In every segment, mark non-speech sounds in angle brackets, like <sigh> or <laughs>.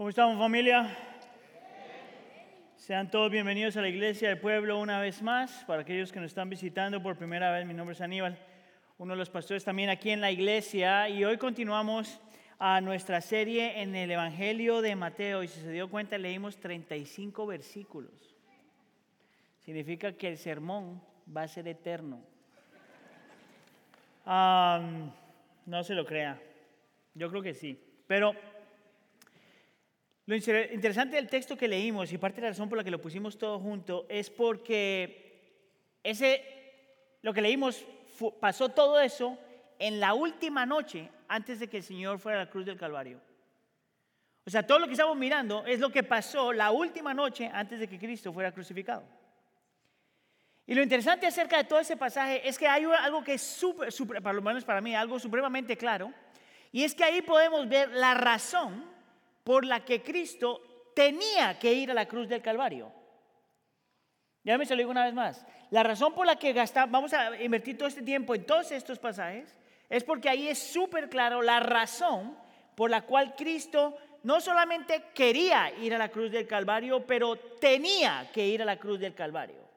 ¿Cómo estamos familia? Sean todos bienvenidos a la iglesia del pueblo una vez más. Para aquellos que nos están visitando por primera vez, mi nombre es Aníbal, uno de los pastores también aquí en la iglesia. Y hoy continuamos a nuestra serie en el Evangelio de Mateo. Y si se dio cuenta, leímos 35 versículos. Significa que el sermón va a ser eterno. no se lo crea. Yo creo que sí. Pero lo interesante del texto que leímos y parte de la razón por la que lo pusimos todo junto es porque ese, lo que leímos pasó todo eso en la última noche antes de que el Señor fuera a la cruz del Calvario. O sea, todo lo que estamos mirando es lo que pasó la última noche antes de que Cristo fuera crucificado. Y lo interesante acerca de todo ese pasaje es que hay algo que es súper, para lo menos para mí, algo supremamente claro, y es que ahí podemos ver la razón por la que Cristo tenía que ir a la cruz del Calvario. Ya me se lo digo una vez más. La razón por la que gastamos, vamos a invertir todo este tiempo en todos estos pasajes es porque ahí es súper claro la razón por la cual Cristo no solamente quería ir a la cruz del Calvario, pero tenía que ir a la cruz del Calvario.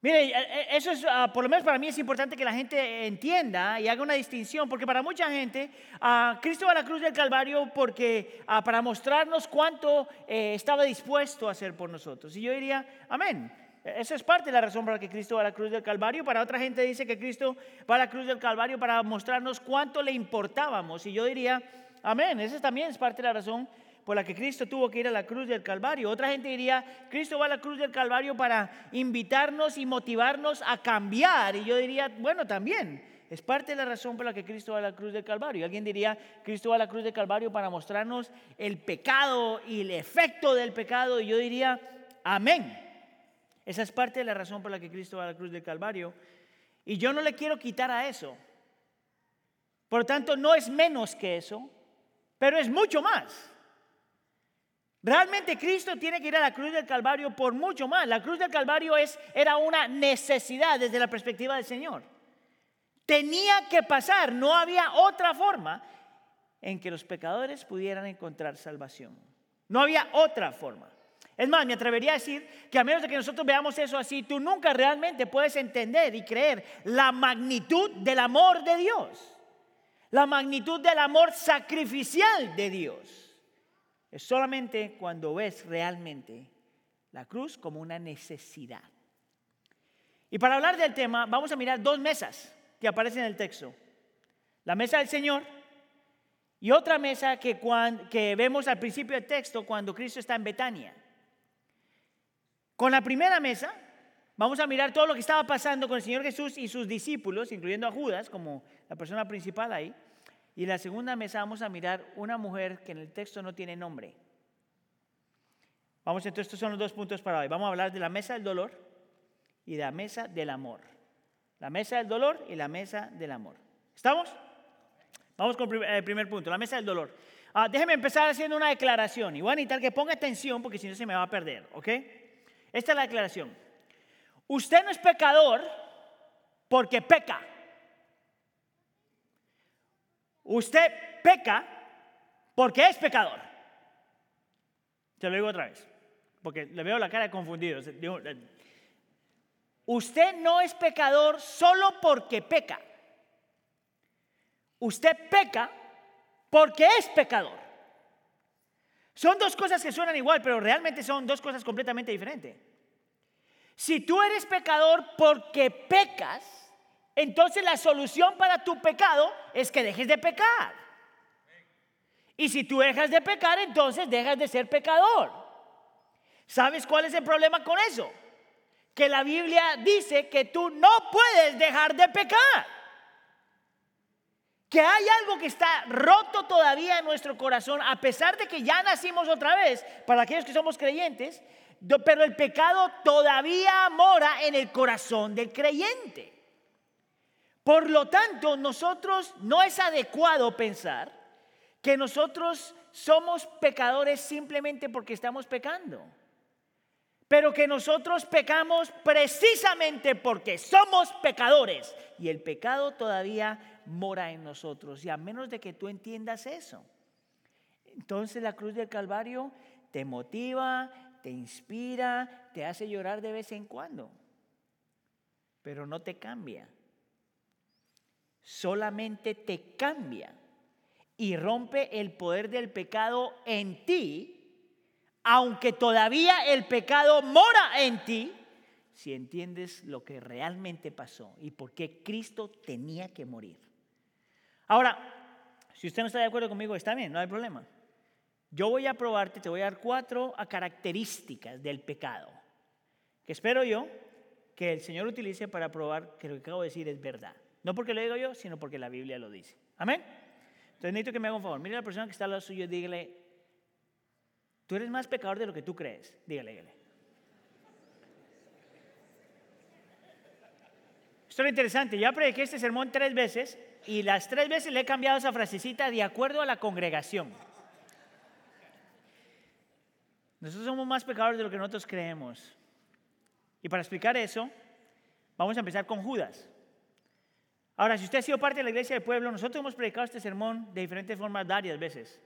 Mire, eh, eh, eso es, ah, por lo menos para mí es importante que la gente entienda y haga una distinción, porque para mucha gente, uh, Cristo va a la cruz del Calvario porque, uh, para mostrarnos cuánto eh, estaba dispuesto a hacer por nosotros. Y yo diría, amén. E, esa es parte de la razón por la que Cristo va a la cruz del Calvario. Para otra gente dice que Cristo va a la cruz del Calvario para mostrarnos cuánto le importábamos. Y yo diría, amén. Esa también es parte de la razón por la que Cristo tuvo que ir a la cruz del Calvario. Otra gente diría, Cristo va a la cruz del Calvario para invitarnos y motivarnos a cambiar. Y yo diría, bueno, también. Es parte de la razón por la que Cristo va a la cruz del Calvario. Alguien diría, Cristo va a la cruz del Calvario para mostrarnos el pecado y el efecto del pecado. Y yo diría, amén. Esa es parte de la razón por la que Cristo va a la cruz del Calvario. Y yo no le quiero quitar a eso. Por tanto, no es menos que eso, pero es mucho más. Realmente Cristo tiene que ir a la cruz del Calvario por mucho más. La cruz del Calvario es, era una necesidad desde la perspectiva del Señor. Tenía que pasar, no había otra forma en que los pecadores pudieran encontrar salvación. No había otra forma. Es más, me atrevería a decir que a menos de que nosotros veamos eso así, tú nunca realmente puedes entender y creer la magnitud del amor de Dios, la magnitud del amor sacrificial de Dios. Es solamente cuando ves realmente la cruz como una necesidad. Y para hablar del tema, vamos a mirar dos mesas que aparecen en el texto. La mesa del Señor y otra mesa que, vemos al principio del texto cuando Cristo está en Betania. Con la primera mesa, vamos a mirar todo lo que estaba pasando con el Señor Jesús y sus discípulos, incluyendo a Judas como la persona principal ahí. Y en la segunda mesa vamos a mirar una mujer que en el texto no tiene nombre. Vamos, entonces estos son los dos puntos para hoy. Vamos a hablar de la mesa del dolor y de la mesa del amor. La mesa del dolor y la mesa del amor. ¿Estamos? Vamos con el primer punto, la mesa del dolor. Ah, déjeme empezar haciendo una declaración y voy a necesitar que ponga atención porque si no se me va a perder, ¿ok? Esta es la declaración. Usted no es pecador porque peca. Usted peca porque es pecador. Se lo digo otra vez, porque le veo la cara confundido. Eh, usted no es pecador solo porque peca. Usted peca porque es pecador. Son dos cosas que suenan igual, pero realmente son dos cosas completamente diferentes. Si tú eres pecador porque pecas, entonces la solución para tu pecado es que dejes de pecar. Y si tú dejas de pecar, entonces dejas de ser pecador. ¿Sabes cuál es el problema con eso? Que la Biblia dice que tú no puedes dejar de pecar. Que hay algo que está roto todavía en nuestro corazón, a pesar de que ya nacimos otra vez, para aquellos que somos creyentes, pero el pecado todavía mora en el corazón del creyente. Por lo tanto, nosotros no es adecuado pensar que nosotros somos pecadores simplemente porque estamos pecando, pero que nosotros pecamos precisamente porque somos pecadores y el pecado todavía mora en nosotros. Y a menos de que tú entiendas eso, Entonces la cruz del Calvario te motiva, te inspira, te hace llorar de vez en cuando, pero no te cambia. Solamente te cambia y rompe el poder del pecado en ti, aunque todavía el pecado mora en ti, si entiendes lo que realmente pasó y por qué Cristo tenía que morir. Ahora, si usted no está de acuerdo conmigo, está bien, no hay problema. Yo voy a probarte, te voy a dar cuatro características del pecado, que espero yo que el Señor utilice para probar que lo que acabo de decir es verdad. No porque lo digo yo, sino porque la Biblia lo dice. Amén. Entonces necesito que me haga un favor. Mire a la persona que está al lado suyo y dígale, tú eres más pecador de lo que tú crees. Dígale, dígale. Esto es interesante. Ya prediqué este sermón tres veces y las tres veces le he cambiado esa frasecita de acuerdo a la congregación. Nosotros somos más pecadores de lo que nosotros creemos. Y para explicar eso, vamos a empezar con Judas. Ahora, si usted ha sido parte de la iglesia del pueblo, nosotros hemos predicado este sermón de diferentes formas varias veces.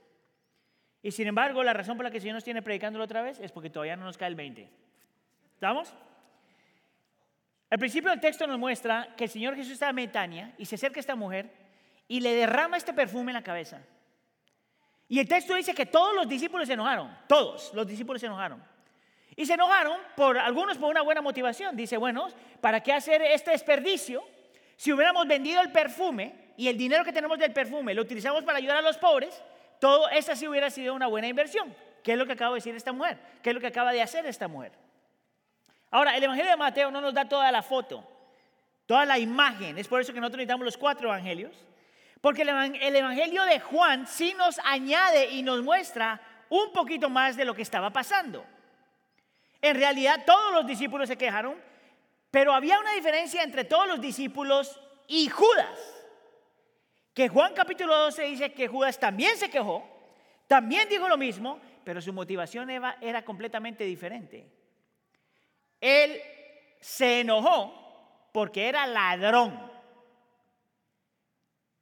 Y sin embargo, la razón por la que el Señor nos tiene predicándolo otra vez es porque todavía no nos cae el 20. ¿Estamos? Al principio del texto nos muestra que el Señor Jesús está en Betania y se acerca a esta mujer y le derrama este perfume en la cabeza. Y el texto dice que todos los discípulos se enojaron, todos los discípulos se enojaron. Y se enojaron por algunos por una buena motivación. Dice, bueno, ¿para qué hacer este desperdicio? Si hubiéramos vendido el perfume y el dinero que tenemos del perfume lo utilizamos para ayudar a los pobres, todo eso sí hubiera sido una buena inversión. ¿Qué es lo que acaba de decir esta mujer? ¿Qué es lo que acaba de hacer esta mujer? Ahora, el Evangelio de Mateo no nos da toda la foto, toda la imagen. Es por eso que nosotros necesitamos los cuatro evangelios. Porque el Evangelio de Juan sí nos añade y nos muestra un poquito más de lo que estaba pasando. En realidad todos los discípulos se quejaron, pero había una diferencia entre todos los discípulos y Judas. Que Juan capítulo 12 dice que Judas también se quejó, también dijo lo mismo, pero su motivación era, completamente diferente. Él se enojó porque era ladrón.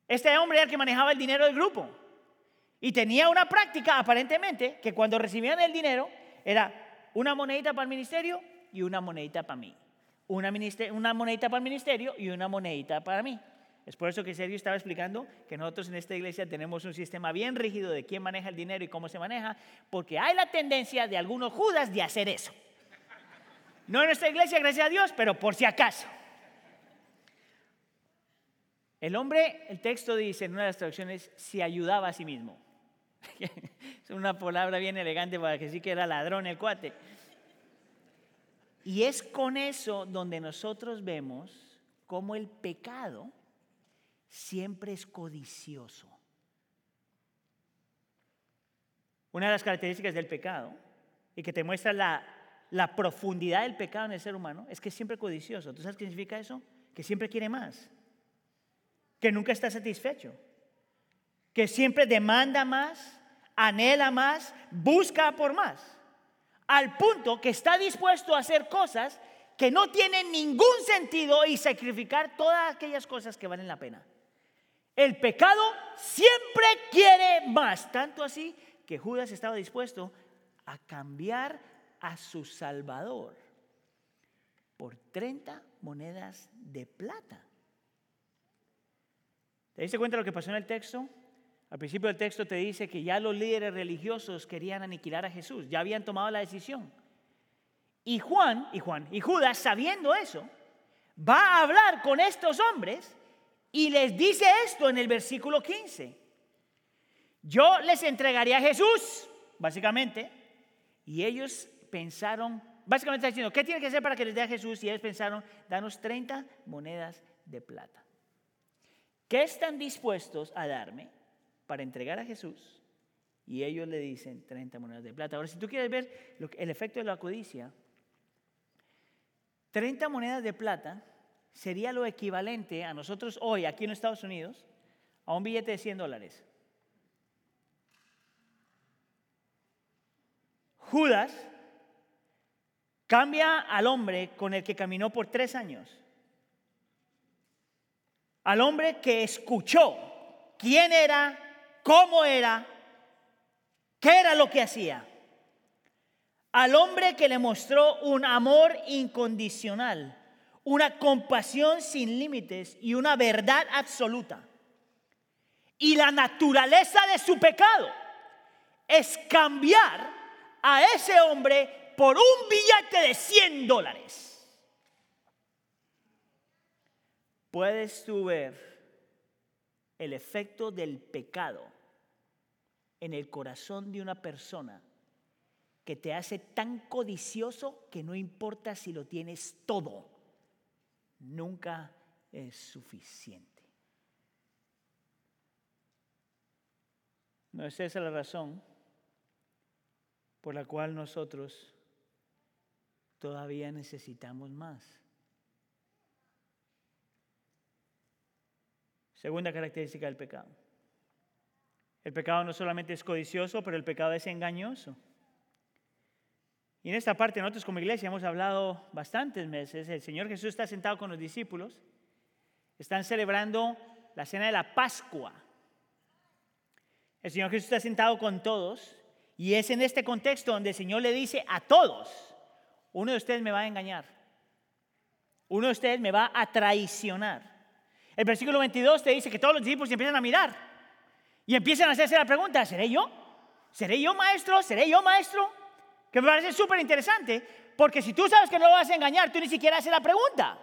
Este hombre era el que manejaba el dinero del grupo. Y tenía una práctica, aparentemente, que cuando recibían el dinero era una monedita para el ministerio y una monedita para mí una, una monedita para el ministerio y una monedita para mí. Es por eso que Sergio estaba explicando que nosotros en esta iglesia tenemos un sistema bien rígido de quién maneja el dinero y cómo se maneja, porque hay la tendencia de algunos judas de hacer eso. No en nuestra iglesia, gracias a Dios, pero por si acaso. El hombre, el texto dice en una de las traducciones, se ayudaba a sí mismo. <laughs> es una palabra bien elegante para que sí que era ladrón el cuate. Y es con eso donde nosotros vemos cómo el pecado siempre es codicioso. Una de las características del pecado y que te muestra la, la profundidad del pecado en el ser humano es que es siempre codicioso. ¿Tú sabes qué significa eso? Que siempre quiere más, que nunca está satisfecho, que siempre demanda más, anhela más, busca por más al punto que está dispuesto a hacer cosas que no tienen ningún sentido y sacrificar todas aquellas cosas que valen la pena. El pecado siempre quiere más, tanto así que Judas estaba dispuesto a cambiar a su Salvador por 30 monedas de plata. ¿Te diste cuenta de lo que pasó en el texto? Al principio del texto te dice que ya los líderes religiosos querían aniquilar a Jesús, ya habían tomado la decisión. Y Juan, y Juan, y Judas, sabiendo eso, va a hablar con estos hombres y les dice esto en el versículo 15. Yo les entregaría a Jesús, básicamente, y ellos pensaron, básicamente está diciendo, ¿qué tiene que hacer para que les dé a Jesús? Y ellos pensaron, danos 30 monedas de plata. ¿Qué están dispuestos a darme? Para entregar a Jesús y ellos le dicen 30 monedas de plata. Ahora, si tú quieres ver el efecto de la codicia, 30 monedas de plata sería lo equivalente a nosotros hoy, aquí en Estados Unidos, a un billete de 100 dólares. Judas cambia al hombre con el que caminó por tres años. Al hombre que escuchó quién era cómo era ¿Qué era lo que hacía? Al hombre que le mostró un amor incondicional, una compasión sin límites y una verdad absoluta. Y la naturaleza de su pecado es cambiar a ese hombre por un billete de 100 dólares. Puedes tú ver el efecto del pecado en el corazón de una persona que te hace tan codicioso que no importa si lo tienes todo, nunca es suficiente. No es esa la razón por la cual nosotros todavía necesitamos más. Segunda característica del pecado. El pecado no solamente es codicioso, pero el pecado es engañoso. Y en esta parte nosotros como iglesia hemos hablado bastantes meses. El Señor Jesús está sentado con los discípulos. Están celebrando la cena de la Pascua. El Señor Jesús está sentado con todos. Y es en este contexto donde el Señor le dice a todos, uno de ustedes me va a engañar. Uno de ustedes me va a traicionar. El versículo 22 te dice que todos los discípulos empiezan a mirar y empiezan a hacerse la pregunta, ¿seré yo? ¿Seré yo maestro? ¿Seré yo maestro? Que me parece súper interesante, porque si tú sabes que no lo vas a engañar, tú ni siquiera haces la pregunta.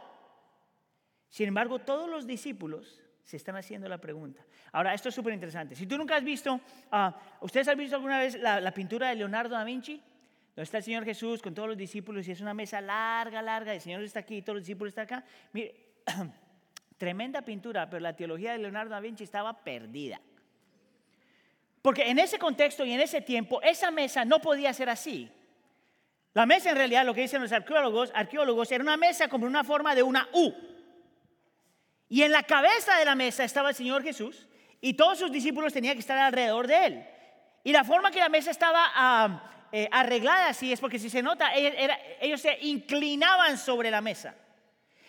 Sin embargo, todos los discípulos se están haciendo la pregunta. Ahora, esto es súper interesante. Si tú nunca has visto, ah, ¿ustedes han visto alguna vez la, la, pintura de Leonardo da Vinci? Donde está el Señor Jesús con todos los discípulos y es una mesa larga, larga, el Señor está aquí y todos los discípulos están acá. Mire, <clears throat> Tremenda pintura, pero la teología de Leonardo da Vinci estaba perdida. Porque en ese contexto y en ese tiempo, esa mesa no podía ser así. La mesa en realidad, lo que dicen los arqueólogos, arqueólogos, era una mesa como una forma de una U. Y en la cabeza de la mesa estaba el Señor Jesús y todos sus discípulos tenían que estar alrededor de él. Y la forma que la mesa estaba eh, arreglada así es porque si se nota, ellos se inclinaban sobre la mesa.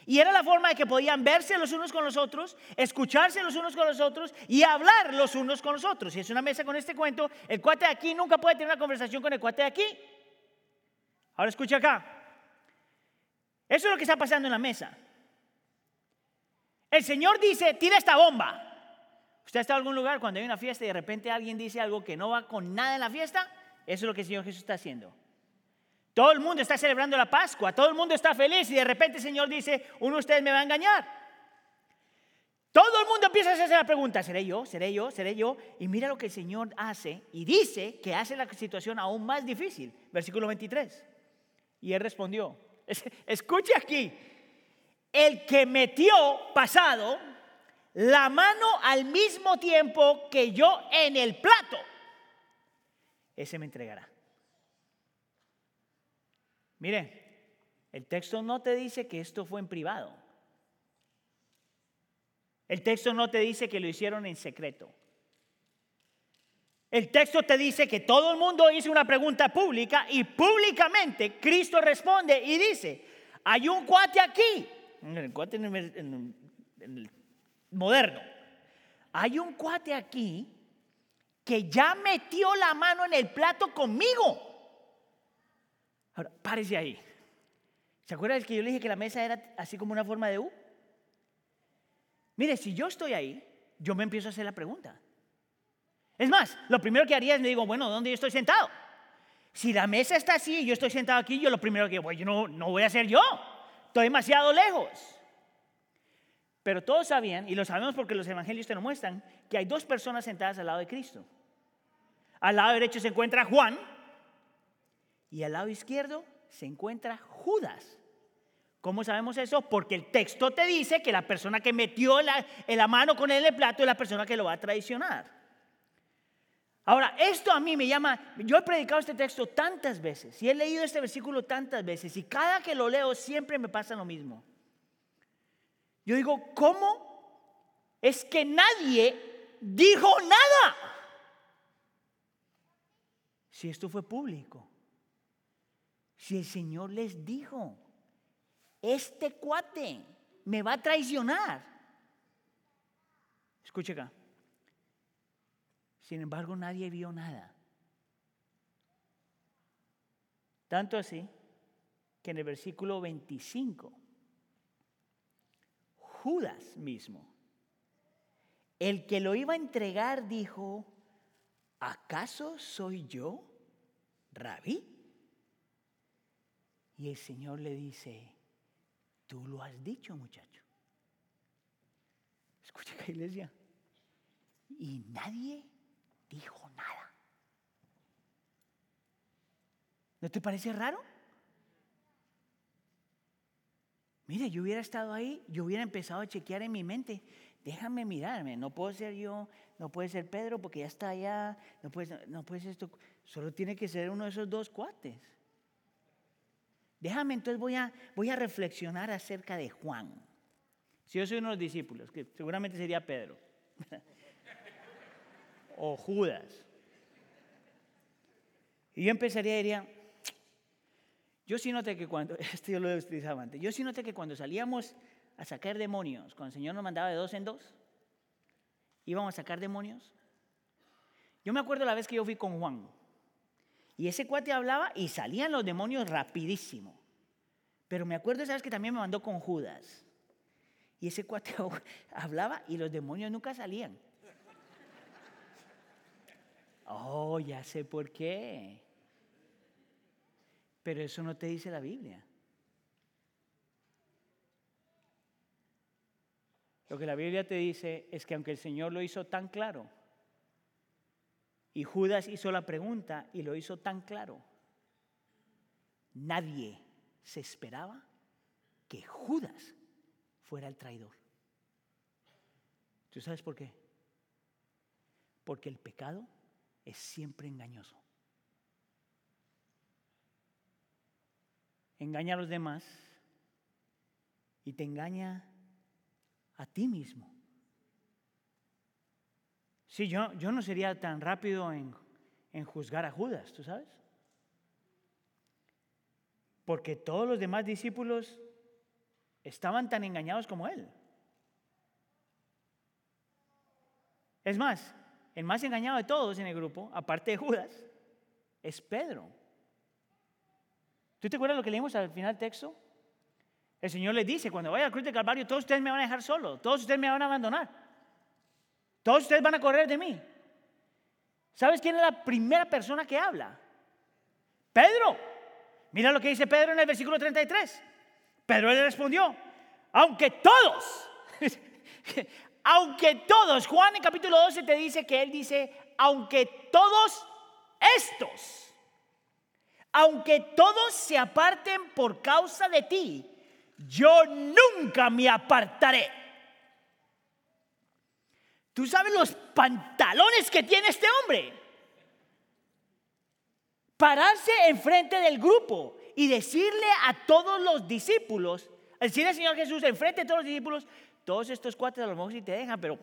Y era la forma de que podían verse los unos con los otros, escucharse los unos con los otros y hablar los unos con los otros. Si es una mesa con este cuento, el cuate de aquí nunca puede tener una conversación con el cuate de aquí. Ahora escucha acá. Eso es lo que está pasando en la mesa. El Señor dice, tira esta bomba. ¿Usted ha estado en algún lugar cuando hay una fiesta y de repente alguien dice algo que no va con nada en la fiesta? Eso es lo que el Señor Jesús está haciendo. Todo el mundo está celebrando la Pascua, todo el mundo está feliz y de repente el Señor dice, uno de ustedes me va a engañar. Todo el mundo empieza a hacerse la pregunta, ¿seré yo? ¿Seré yo? ¿Seré yo? Y mira lo que el Señor hace y dice que hace la situación aún más difícil. Versículo 23. Y él respondió, escuche aquí, el que metió pasado la mano al mismo tiempo que yo en el plato, ese me entregará. Mire, el texto no te dice que esto fue en privado. El texto no te dice que lo hicieron en secreto. El texto te dice que todo el mundo hizo una pregunta pública y públicamente Cristo responde y dice, hay un cuate aquí, el cuate en el moderno, hay un cuate aquí que ya metió la mano en el plato conmigo. Ahora, párese ahí. ¿Se acuerdan que yo le dije que la mesa era así como una forma de U? Mire, si yo estoy ahí, yo me empiezo a hacer la pregunta. Es más, lo primero que haría es me digo, bueno, ¿dónde yo estoy sentado? Si la mesa está así y yo estoy sentado aquí, yo lo primero que voy, yo no, no voy a ser yo. Estoy demasiado lejos. Pero todos sabían, y lo sabemos porque los evangelios te lo muestran, que hay dos personas sentadas al lado de Cristo. Al lado derecho se encuentra Juan, y al lado izquierdo se encuentra Judas. ¿Cómo sabemos eso? Porque el texto te dice que la persona que metió la, la mano con él en el plato es la persona que lo va a traicionar. Ahora, esto a mí me llama, yo he predicado este texto tantas veces y he leído este versículo tantas veces y cada que lo leo siempre me pasa lo mismo. Yo digo, ¿cómo es que nadie dijo nada? Si esto fue público. Si el Señor les dijo, este cuate me va a traicionar. Escuche acá. Sin embargo, nadie vio nada. Tanto así que en el versículo 25, Judas mismo, el que lo iba a entregar, dijo, ¿acaso soy yo, rabí? Y el Señor le dice, tú lo has dicho, muchacho. Escucha iglesia. Y nadie dijo nada. ¿No te parece raro? Mire, yo hubiera estado ahí, yo hubiera empezado a chequear en mi mente. Déjame mirarme, no puedo ser yo, no puede ser Pedro porque ya está allá, no puede, no puede ser esto, solo tiene que ser uno de esos dos cuates. Déjame, entonces voy a, reflexionar acerca de Juan. Si yo soy uno de los discípulos, que seguramente sería Pedro, <laughs> o Judas, y yo empezaría y diría, yo sí noté que cuando, <laughs> esto yo lo he utilizado antes, yo sí noté que cuando salíamos a sacar demonios, cuando el Señor nos mandaba de dos en dos, íbamos a sacar demonios. Yo me acuerdo la vez que yo fui con Juan, y ese cuate hablaba y salían los demonios rapidísimo. Pero me acuerdo esa vez que también me mandó con Judas. Y ese cuate <laughs> hablaba y los demonios nunca salían. Oh, ya sé por qué. Pero eso no te dice la Biblia. Lo que la Biblia te dice es que aunque el Señor lo hizo tan claro, y Judas hizo la pregunta y lo hizo tan claro, nadie se esperaba que Judas fuera el traidor. ¿Tú sabes por qué? Porque el pecado es siempre engañoso. Engaña a los demás y te engaña a ti mismo. Sí, yo, yo no sería tan rápido en, en juzgar a Judas, ¿tú sabes? Porque todos los demás discípulos estaban tan engañados como él. Es más, el más engañado de todos en el grupo, aparte de Judas, es Pedro. ¿Tú te acuerdas lo que leímos al final del texto? El Señor le dice, cuando vaya al cruz de Calvario, todos ustedes me van a dejar solo, todos ustedes me van a abandonar, todos ustedes van a correr de mí. ¿Sabes quién es la primera persona que habla? Pedro. Mira lo que dice Pedro en el versículo 33. Pedro le respondió, aunque todos, <laughs> aunque todos, Juan en capítulo 12 te dice que él dice, aunque todos estos, aunque todos se aparten por causa de ti, yo nunca me apartaré. ¿Tú sabes los pantalones que tiene este hombre? Pararse enfrente del grupo y decirle a todos los discípulos, decirle al Señor Jesús enfrente de todos los discípulos, todos estos cuatro a lo mejor sí te dejan, pero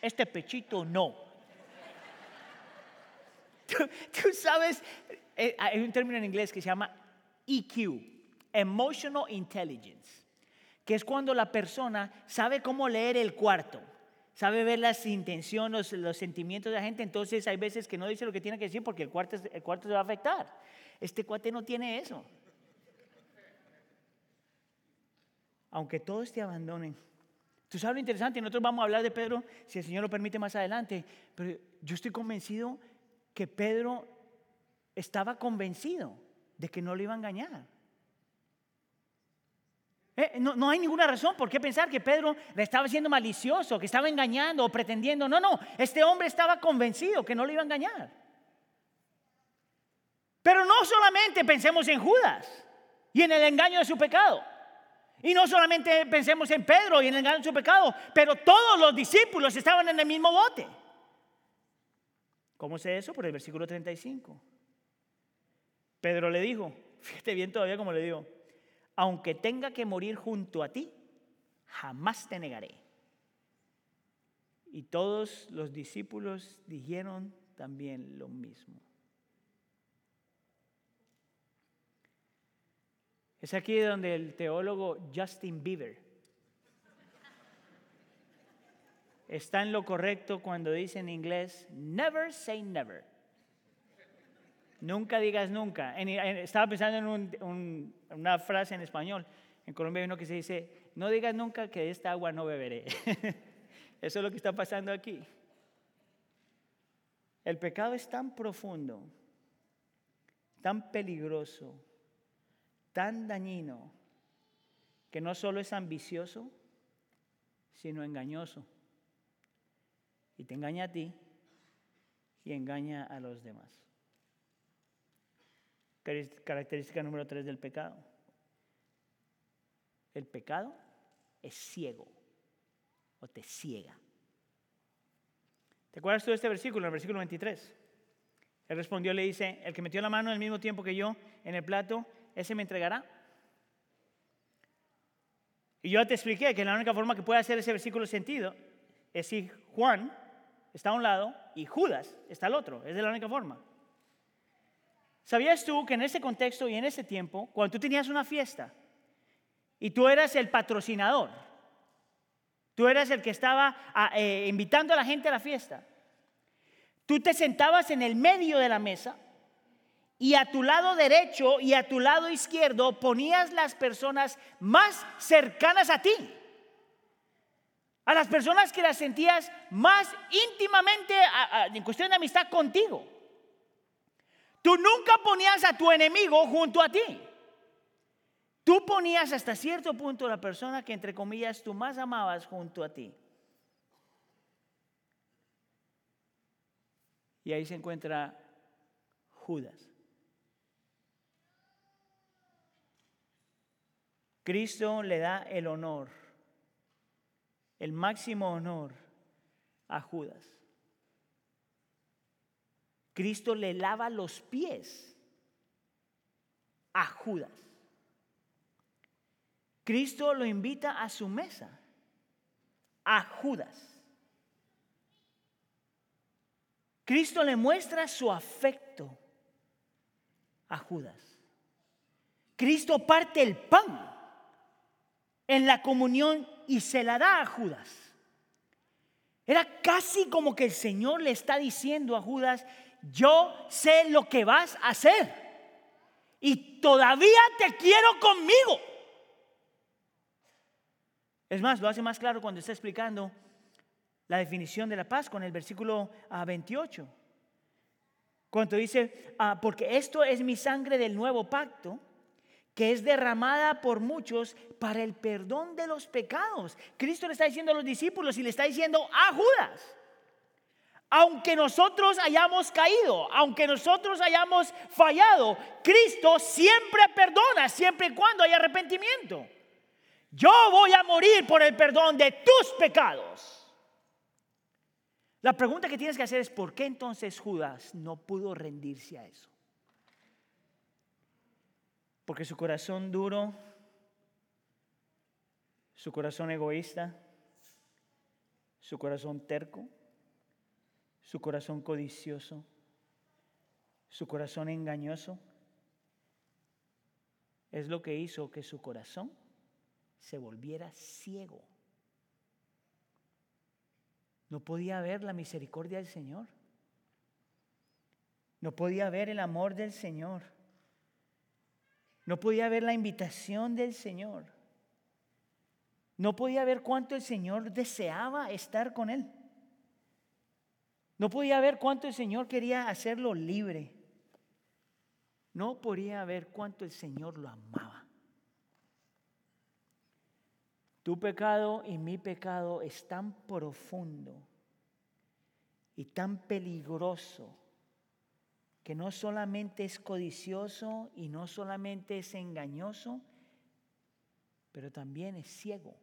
este pechito no. <laughs> Tú, sabes, eh, hay un término en inglés que se llama EQ, Emotional Intelligence, que es cuando la persona sabe cómo leer el cuarto, sabe ver las intenciones, los, sentimientos de la gente, entonces hay veces que no dice lo que tiene que decir porque el cuarto, el cuarto se va a afectar. Este cuate no tiene eso. Aunque todos te abandonen. Tú sabes lo interesante, nosotros vamos a hablar de Pedro, si el Señor lo permite más adelante, pero yo estoy convencido que Pedro estaba convencido de que no lo iba a engañar. Eh, no, hay ninguna razón por qué pensar que Pedro le estaba siendo malicioso, que estaba engañando o pretendiendo. No, no, este hombre estaba convencido que no lo iba a engañar. Pero no solamente pensemos en Judas y en el engaño de su pecado. Y no solamente pensemos en Pedro y en el engaño de su pecado, pero todos los discípulos estaban en el mismo bote. ¿Cómo sé eso? Por el versículo 35. Pedro le dijo, fíjate bien todavía como le digo, aunque tenga que morir junto a ti, jamás te negaré. Y todos los discípulos dijeron también lo mismo. Es aquí donde el teólogo Justin Bieber está en lo correcto cuando dice en inglés, never say never. Nunca digas nunca. estaba pensando en una frase en español. En Colombia hay uno que se dice, no digas nunca que esta agua no beberé. <laughs> Eso es lo que está pasando aquí. El pecado es tan profundo, tan peligroso, tan dañino, que no solo es ambicioso, sino engañoso. Y te engaña a ti y engaña a los demás. Característica número tres del pecado. El pecado es ciego o te ciega. ¿Te acuerdas tú de este versículo, el versículo 23? Él respondió, le dice, el que metió la mano al mismo tiempo que yo en el plato, ese me entregará. Y yo te expliqué que la única forma que puede hacer ese versículo sentido es si Juan está a un lado y Judas está al otro. Es de la única forma. ¿Sabías tú que en ese contexto y en ese tiempo, cuando tú tenías una fiesta y tú eras el patrocinador, tú eras el que estaba ah, eh, invitando a la gente a la fiesta, tú te sentabas en el medio de la mesa y a tu lado derecho y a tu lado izquierdo ponías las personas más cercanas a ti. A las personas que las sentías más íntimamente en cuestión de amistad contigo. Tú nunca ponías a tu enemigo junto a ti. Tú ponías hasta cierto punto la persona que entre comillas tú más amabas junto a ti. Y ahí se encuentra Judas. Cristo le da el honor, el máximo honor a Judas. Cristo le lava los pies a Judas. Cristo lo invita a su mesa, a Judas. Cristo le muestra su afecto a Judas. Cristo parte el pan en la comunión y se la da a Judas. Era casi como que el Señor le está diciendo a Judas, yo sé lo que vas a hacer y todavía te quiero conmigo. Es más, lo hace más claro cuando está explicando la definición de la paz con el versículo 28. Ah, cuando dice, ah, porque esto es mi sangre del nuevo pacto que es derramada por muchos para el perdón de los pecados. Cristo le está diciendo a los discípulos y le está diciendo a Judas, aunque nosotros hayamos caído, aunque nosotros hayamos fallado, Cristo siempre perdona, siempre y cuando hay arrepentimiento. Yo voy a morir por el perdón de tus pecados. La pregunta que tienes que hacer es, ¿por qué entonces Judas no pudo rendirse a eso? Porque su corazón duro, su corazón egoísta, su corazón terco, su corazón codicioso, su corazón engañoso, es lo que hizo que su corazón se volviera ciego. No podía ver la misericordia del Señor. No podía ver el amor del Señor. No podía ver la invitación del Señor. No podía ver cuánto el Señor deseaba estar con él. No podía ver cuánto el Señor quería hacerlo libre. No podía ver cuánto el Señor lo amaba. Tu pecado y mi pecado es tan profundo y tan peligroso que no solamente es codicioso y no solamente es engañoso, pero también es ciego.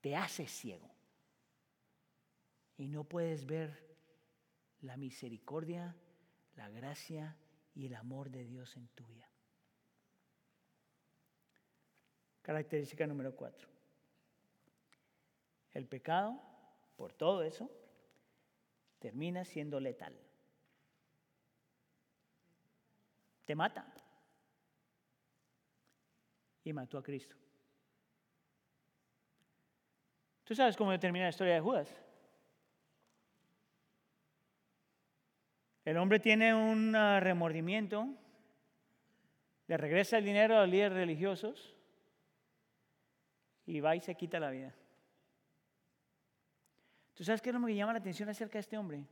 Te hace ciego. Y no puedes ver la misericordia, la gracia y el amor de Dios en tu vida. Característica número cuatro. El pecado, por todo eso, termina siendo letal. te mata. Y mató a Cristo. ¿Tú sabes cómo termina la historia de Judas? El hombre tiene un ah, remordimiento, le regresa el dinero a los líderes religiosos y va y se quita la vida. ¿Tú sabes qué es lo que llama la atención acerca de este hombre?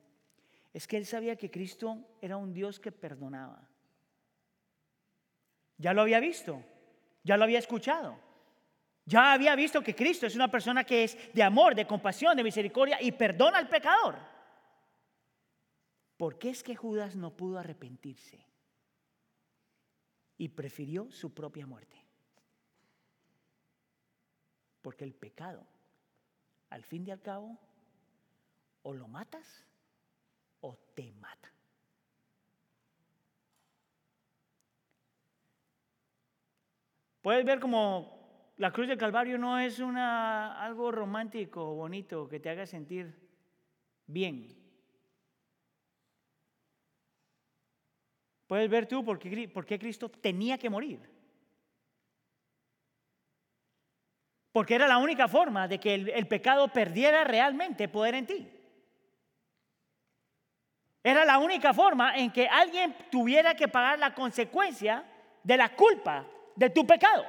Es que él sabía que Cristo era un Dios que perdonaba. Ya lo había visto, ya lo había escuchado. Ya había visto que Cristo es una persona que es de amor, de compasión, de misericordia y perdona al pecador. ¿Por qué es que Judas no pudo arrepentirse y prefirió su propia muerte? Porque el pecado, al fin y al cabo, o lo matas o te mata. Puedes ver como la cruz del Calvario no es una, algo romántico o bonito que te haga sentir bien. Puedes ver tú por qué, Cristo tenía que morir. Porque era la única forma de que el pecado perdiera realmente poder en ti. Era la única forma en que alguien tuviera que pagar la consecuencia de la culpa de tu pecado.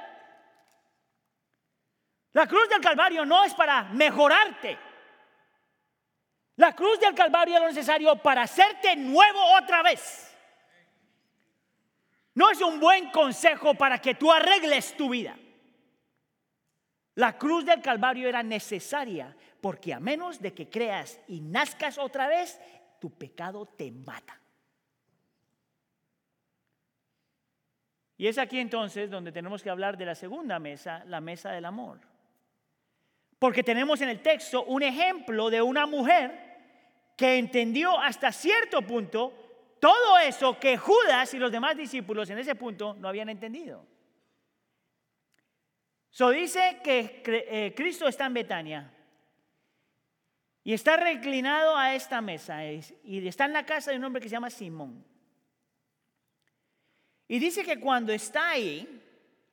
La cruz del Calvario no es para mejorarte. La cruz del Calvario es lo necesario para hacerte nuevo otra vez. No es un buen consejo para que tú arregles tu vida. La cruz del Calvario era necesaria porque a menos de que creas y nazcas otra vez, tu pecado te mata. Y es aquí entonces donde tenemos que hablar de la segunda mesa, la mesa del amor. Porque tenemos en el texto un ejemplo de una mujer que entendió hasta cierto punto todo eso que Judas y los demás discípulos en ese punto no habían entendido. So dice que eh, Cristo está en Betania y está reclinado a esta mesa y está en la casa de un hombre que se llama Simón. Y dice que cuando está ahí,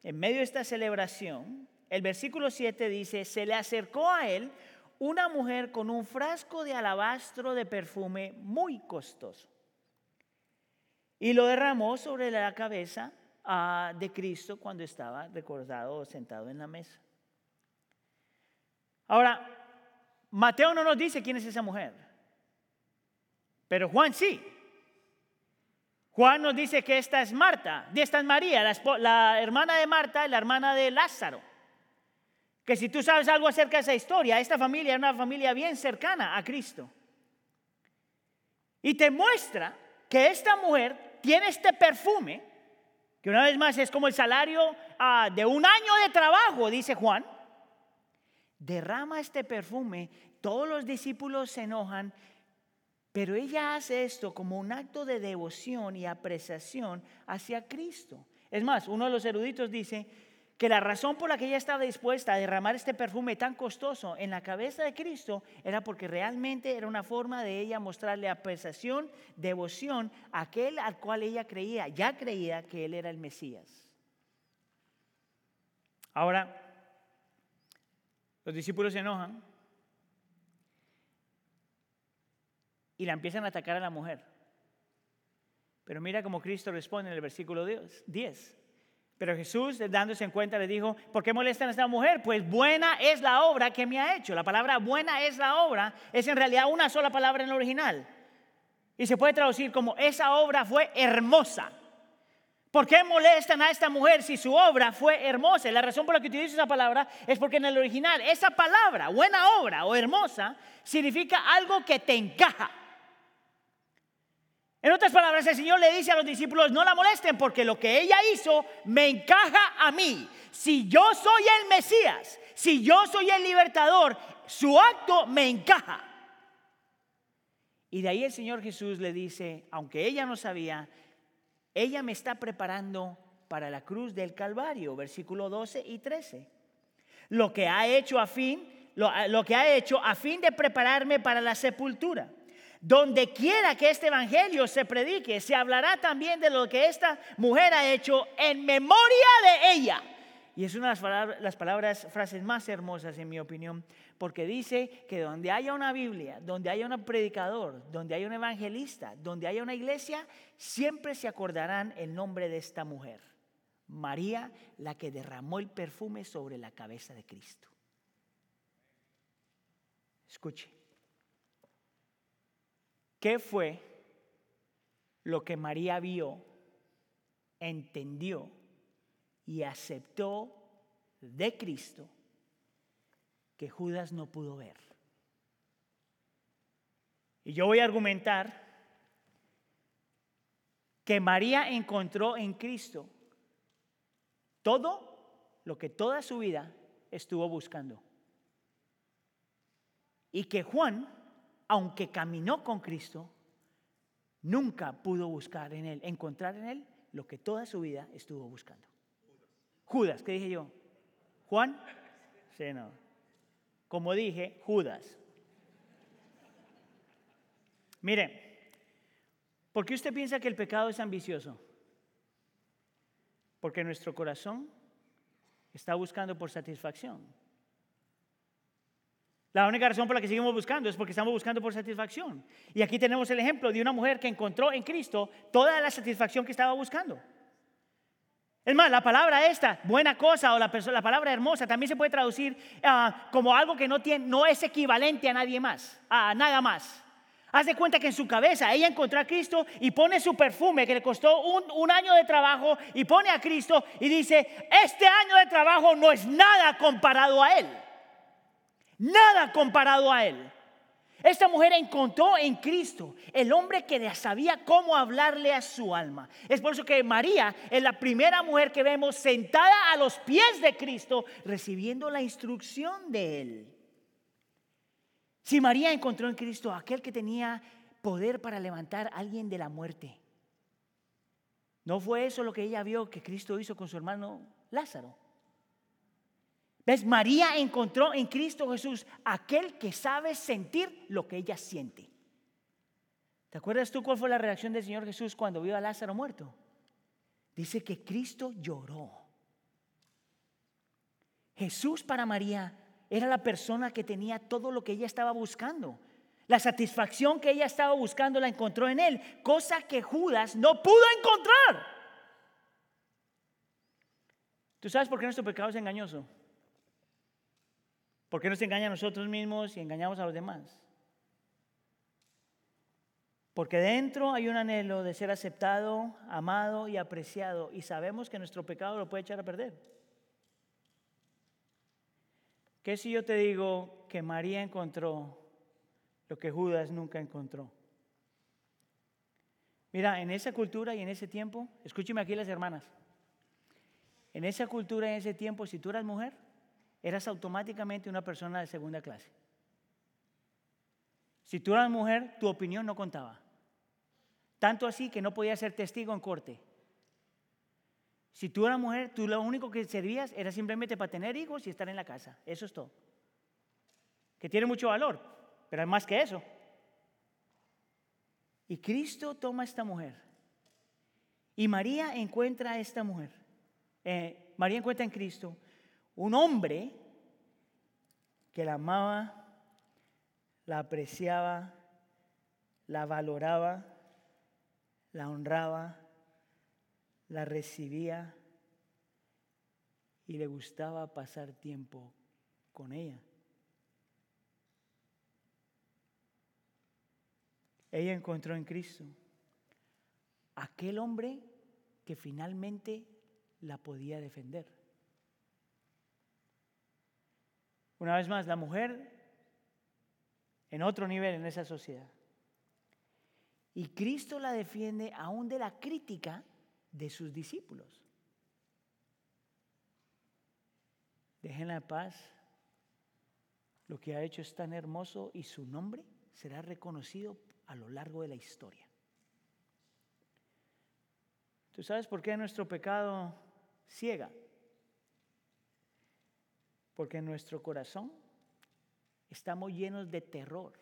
en medio de esta celebración, el versículo 7 dice, se le acercó a él una mujer con un frasco de alabastro de perfume muy costoso y lo derramó sobre la cabeza ah, de Cristo cuando estaba recordado o sentado en la mesa. Ahora, Mateo no nos dice quién es esa mujer, pero Juan sí. Juan nos dice que esta es Marta, esta es María, la, la hermana de Marta y la hermana de Lázaro. Que si tú sabes algo acerca de esa historia, esta familia era una familia bien cercana a Cristo. Y te muestra que esta mujer tiene este perfume, que una vez más es como el salario ah, de un año de trabajo, dice Juan, derrama este perfume, todos los discípulos se enojan, pero ella hace esto como un acto de devoción y apreciación hacia Cristo. Es más, uno de los eruditos dice que la razón por la que ella estaba dispuesta a derramar este perfume tan costoso en la cabeza de Cristo era porque realmente era una forma de ella mostrarle apreciación, devoción a aquel al cual ella creía, ya creía que él era el Mesías. Ahora, los discípulos se enojan y la empiezan a atacar a la mujer. Pero mira cómo Cristo responde en el versículo 10. Pero Jesús, dándose en cuenta, le dijo, ¿por qué molestan a esta mujer? Pues buena es la obra que me ha hecho. La palabra buena es la obra es en realidad una sola palabra en el original. Y se puede traducir como esa obra fue hermosa. ¿Por qué molestan a esta mujer si su obra fue hermosa? la razón por la que utilizo esa palabra es porque en el original esa palabra, buena obra o hermosa, significa algo que te encaja. En otras palabras, el Señor le dice a los discípulos, no la molesten porque lo que ella hizo me encaja a mí. Si yo soy el Mesías, si yo soy el libertador, su acto me encaja. Y de ahí el Señor Jesús le dice, aunque ella no sabía, ella me está preparando para la cruz del Calvario, versículo 12 y 13. Lo que ha hecho a fin, lo, lo que ha hecho a fin de prepararme para la sepultura. Donde quiera que este evangelio se predique, se hablará también de lo que esta mujer ha hecho en memoria de ella. y es una de las palabras, frases más hermosas en mi opinión, porque dice que donde haya una Biblia, donde haya un predicador, donde haya un evangelista, donde haya una iglesia, siempre se acordarán el nombre de esta mujer, María, la que derramó el perfume sobre la cabeza de Cristo. Escuche, ¿qué fue lo que María vio, entendió y aceptó de Cristo que Judas no pudo ver. Y yo voy a argumentar que María encontró en Cristo todo lo que toda su vida estuvo buscando. Y que Juan, aunque caminó con Cristo, nunca pudo buscar en él, encontrar en él lo que toda su vida estuvo buscando. Judas, ¿qué dije yo? Juan, sí, no. Como dije, Judas. Mire, ¿por qué usted piensa que el pecado es ambicioso? Porque nuestro corazón está buscando por satisfacción. La única razón por la que seguimos buscando es porque estamos buscando por satisfacción. Y aquí tenemos el ejemplo de una mujer que encontró en Cristo toda la satisfacción que estaba buscando. Es más, la palabra esta, buena cosa, o la, la palabra hermosa, también se puede traducir ah, como algo que no, tiene, no es equivalente a nadie más, a nada más. Haz de cuenta que en su cabeza ella encontró a Cristo y pone su perfume que le costó un, año de trabajo y pone a Cristo y dice, este año de trabajo no es nada comparado a Él. Nada comparado a Él. Esta mujer encontró en Cristo el hombre que sabía cómo hablarle a su alma. Es por eso que María es la primera mujer que vemos sentada a los pies de Cristo recibiendo la instrucción de Él. Si María encontró en Cristo aquel que tenía poder para levantar a alguien de la muerte, ¿no fue eso lo que ella vio que Cristo hizo con su hermano Lázaro? ¿Ves? María encontró en Cristo Jesús aquel que sabe sentir lo que ella siente. ¿Te acuerdas tú cuál fue la reacción del Señor Jesús cuando vio a Lázaro muerto? Dice que Cristo lloró. Jesús para María era la persona que tenía todo lo que ella estaba buscando. La satisfacción que ella estaba buscando la encontró en él, cosa que Judas no pudo encontrar. ¿Tú sabes por qué nuestro pecado es engañoso? ¿Por qué nos engaña a nosotros mismos y engañamos a los demás? Porque dentro hay un anhelo de ser aceptado, amado y apreciado y sabemos que nuestro pecado lo puede echar a perder. ¿Qué si yo te digo que María encontró lo que Judas nunca encontró? Mira, en esa cultura y en ese tiempo, escúcheme aquí las hermanas, en esa cultura y en ese tiempo, si tú eras mujer, eras automáticamente una persona de segunda clase. Si tú eras mujer, tu opinión no contaba. Tanto así que no podías ser testigo en corte. Si tú eras mujer, tú lo único que servías era simplemente para tener hijos y estar en la casa. Eso es todo. Que tiene mucho valor, pero es más que eso. Y Cristo toma a esta mujer. Y María encuentra a esta mujer. Eh, María encuentra en Cristo un hombre que la amaba, la apreciaba, la valoraba, la honraba, la recibía y le gustaba pasar tiempo con ella. Ella encontró en Cristo aquel hombre que finalmente la podía defender. Una vez más, la mujer en otro nivel en esa sociedad. Y Cristo la defiende aún de la crítica de sus discípulos. Déjenla en paz. Lo que ha hecho es tan hermoso y su nombre será reconocido a lo largo de la historia. ¿Tú sabes por qué nuestro pecado ciega? Porque en nuestro corazón estamos llenos de terror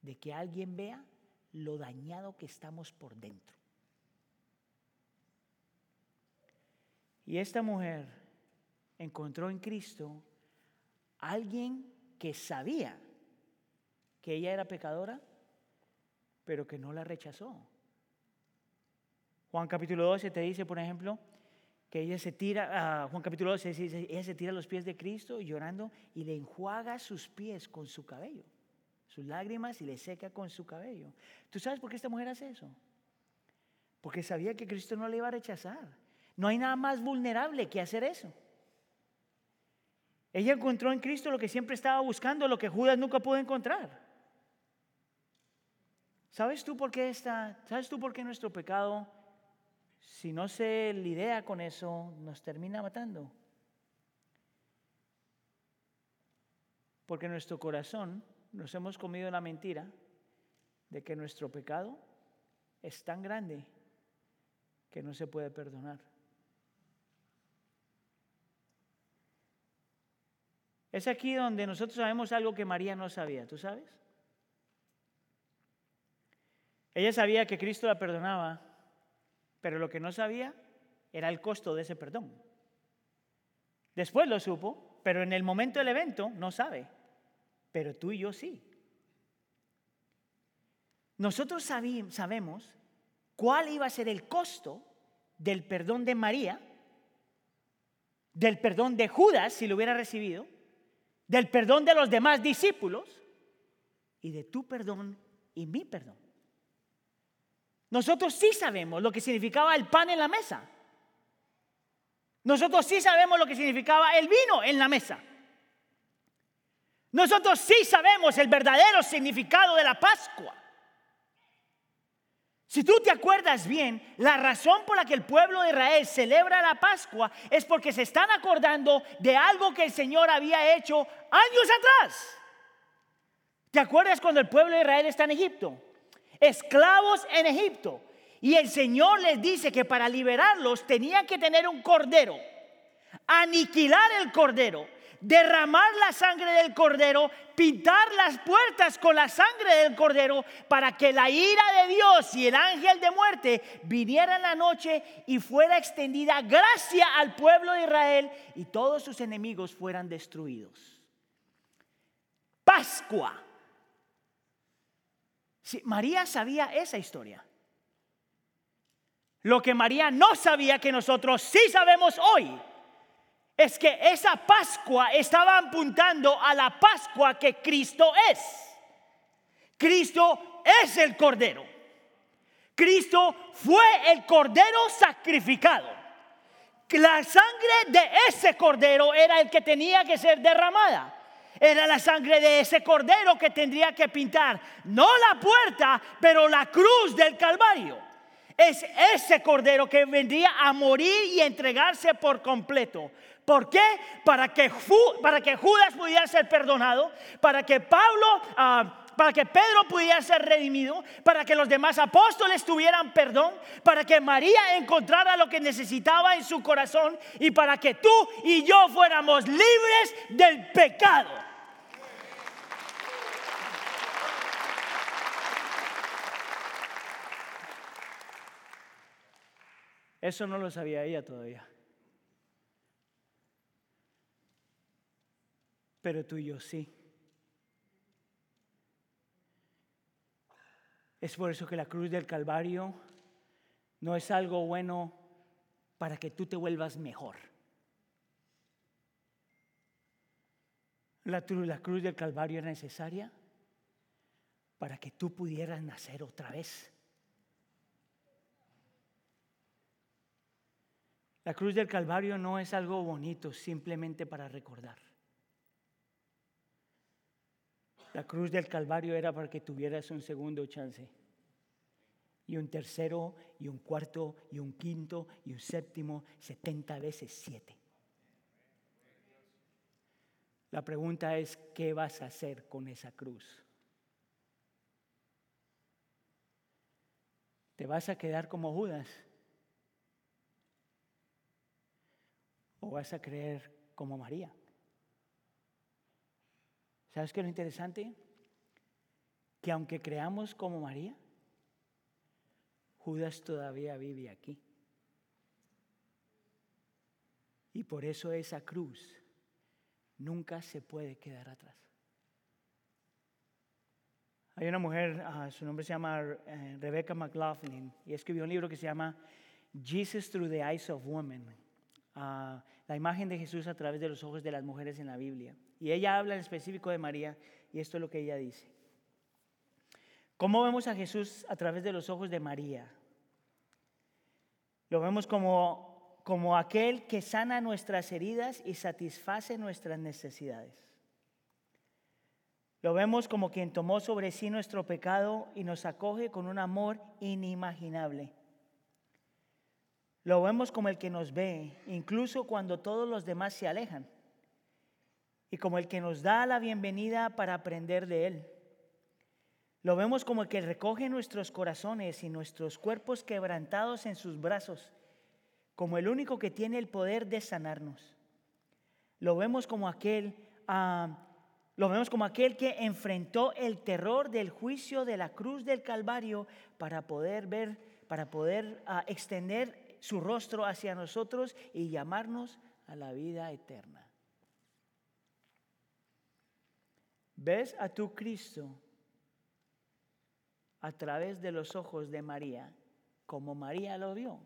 de que alguien vea lo dañado que estamos por dentro. Y esta mujer encontró en Cristo alguien que sabía que ella era pecadora, pero que no la rechazó. Juan capítulo 12 te dice, por ejemplo, que ella se tira, uh, Juan capítulo 12 dice, ella se tira los pies de Cristo llorando y le enjuaga sus pies con su cabello, sus lágrimas y le seca con su cabello. ¿Tú sabes por qué esta mujer hace eso? Porque sabía que Cristo no le iba a rechazar. No hay nada más vulnerable que hacer eso. Ella encontró en Cristo lo que siempre estaba buscando, lo que Judas nunca pudo encontrar. ¿Sabes tú por qué está, sabes tú por qué nuestro pecado, si no se lidia con eso, nos termina matando? Porque nuestro corazón nos hemos comido la mentira de que nuestro pecado es tan grande que no se puede perdonar. Es aquí donde nosotros sabemos algo que María no sabía, ¿tú sabes? Ella sabía que Cristo la perdonaba, pero lo que no sabía era el costo de ese perdón. Después lo supo, pero en el momento del evento no sabe. Pero tú y yo sí. Nosotros sabemos cuál iba a ser el costo del perdón de María, del perdón de Judas si lo hubiera recibido, del perdón de los demás discípulos y de tu perdón y mi perdón. Nosotros sí sabemos lo que significaba el pan en la mesa. Nosotros sí sabemos lo que significaba el vino en la mesa. Nosotros sí sabemos el verdadero significado de la Pascua. Si tú te acuerdas bien, la razón por la que el pueblo de Israel celebra la Pascua es porque se están acordando de algo que el Señor había hecho años atrás. ¿Te acuerdas cuando el pueblo de Israel está en Egipto? Esclavos en Egipto. Y el Señor les dice que para liberarlos tenían que tener un cordero, aniquilar el cordero derramar la sangre del cordero, pintar las puertas con la sangre del cordero, para que la ira de Dios y el ángel de muerte viniera en la noche y fuera extendida gracia al pueblo de Israel y todos sus enemigos fueran destruidos. Pascua. María sabía esa historia. Lo que María no sabía que nosotros sí sabemos hoy es que esa Pascua estaba apuntando a la Pascua que Cristo es. Cristo es el Cordero. Cristo fue el Cordero sacrificado. La sangre de ese Cordero era el que tenía que ser derramada. Era la sangre de ese Cordero que tendría que pintar, no la puerta, pero la cruz del Calvario. Es ese Cordero que vendría a morir y entregarse por completo. ¿Por qué? Para que, Judas pudiera ser perdonado, para que Pablo, ah, para que Pedro pudiera ser redimido, para que los demás apóstoles tuvieran perdón, para que María encontrara lo que necesitaba en su corazón y para que tú y yo fuéramos libres del pecado. Eso no lo sabía ella todavía. pero tú y yo sí. Es por eso que la cruz del Calvario no es algo bueno para que tú te vuelvas mejor. La, la cruz del Calvario es necesaria para que tú pudieras nacer otra vez. La cruz del Calvario no es algo bonito simplemente para recordar. La cruz del Calvario era para que tuvieras un segundo chance. Y un tercero, y un cuarto, y un quinto, y un séptimo, setenta veces siete. La pregunta es, ¿qué vas a hacer con esa cruz? ¿Te vas a quedar como Judas? ¿O vas a creer como María? ¿Sabes qué es lo interesante? Que aunque creamos como María, Judas todavía vive aquí. Y por eso esa cruz nunca se puede quedar atrás. Hay una mujer, ah, su nombre se llama eh, Rebecca McLaughlin, y escribió un libro que se llama Jesus Through the Eyes of Women, ah, la imagen de Jesús a través de los ojos de las mujeres en la Biblia. Y ella habla en específico de María, y esto es lo que ella dice. ¿Cómo vemos a Jesús a través de los ojos de María? Lo vemos como, como aquel que sana nuestras heridas y satisface nuestras necesidades. Lo vemos como quien tomó sobre sí nuestro pecado y nos acoge con un amor inimaginable. Lo vemos como el que nos ve, incluso cuando todos los demás se alejan, y como el que nos da la bienvenida para aprender de Él. Lo vemos como el que recoge nuestros corazones y nuestros cuerpos quebrantados en sus brazos, como el único que tiene el poder de sanarnos. Lo vemos como aquel ah, lo vemos como aquel que enfrentó el terror del juicio de la cruz del Calvario para poder ver, para poder ah, extender su rostro hacia nosotros y llamarnos a la vida eterna. ¿Ves a tu Cristo a través de los ojos de María como María lo vio?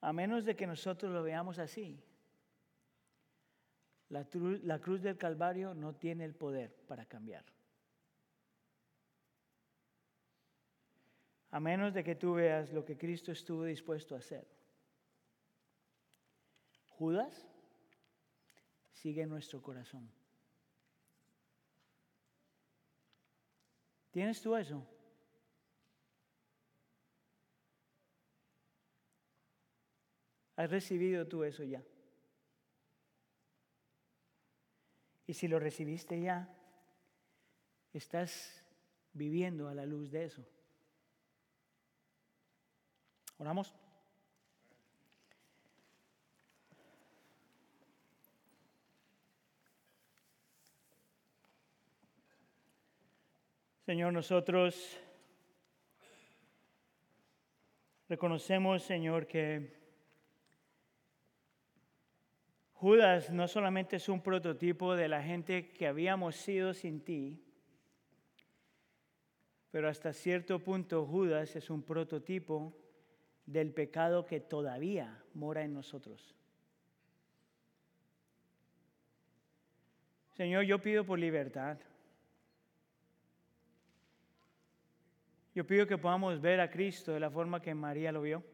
A menos de que nosotros lo veamos así la, cruz del Calvario no tiene el poder para cambiar. A menos de que tú veas lo que Cristo estuvo dispuesto a hacer. Judas sigue nuestro corazón. ¿Tienes tú eso? ¿Has recibido tú eso ya? Y si lo recibiste ya, estás viviendo a la luz de eso. Oramos. Señor, nosotros reconocemos, Señor, que Judas no solamente es un prototipo de la gente que habíamos sido sin ti, pero hasta cierto punto Judas es un prototipo del pecado que todavía mora en nosotros. Señor, yo pido por libertad. Yo pido que podamos ver a Cristo de la forma que María lo vio.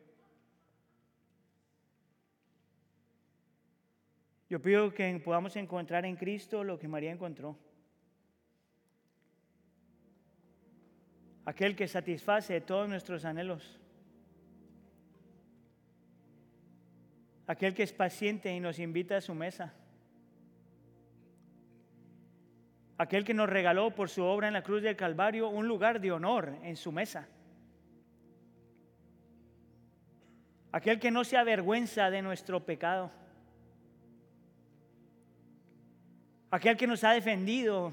Yo pido que podamos encontrar en Cristo lo que María encontró. Aquel que satisface todos nuestros anhelos. Aquel que es paciente y nos invita a su mesa. Aquel que nos regaló por su obra en la cruz del Calvario un lugar de honor en su mesa. Aquel que no se avergüenza de nuestro pecado. aquel que nos ha defendido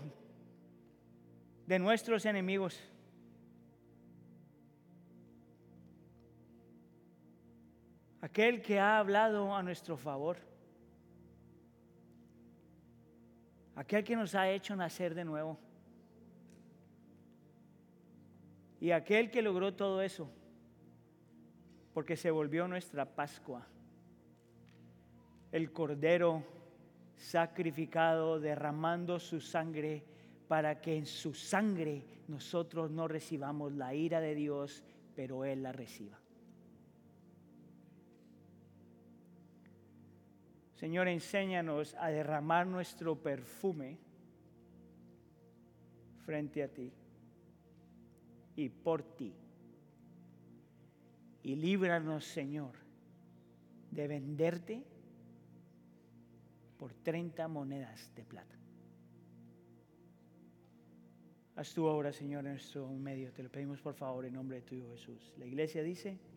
de nuestros enemigos. Aquel que ha hablado a nuestro favor. Aquel que nos ha hecho nacer de nuevo. Y aquel que logró todo eso porque se volvió nuestra Pascua. El Cordero sacrificado, derramando su sangre para que en su sangre nosotros no recibamos la ira de Dios, pero Él la reciba. Señor, enséñanos a derramar nuestro perfume frente a ti y por ti. Y líbranos, Señor, de venderte por 30 monedas de plata. Haz tu obra, Señor, en nuestro medio. Te lo pedimos por favor en nombre de tu Hijo Jesús. La iglesia dice...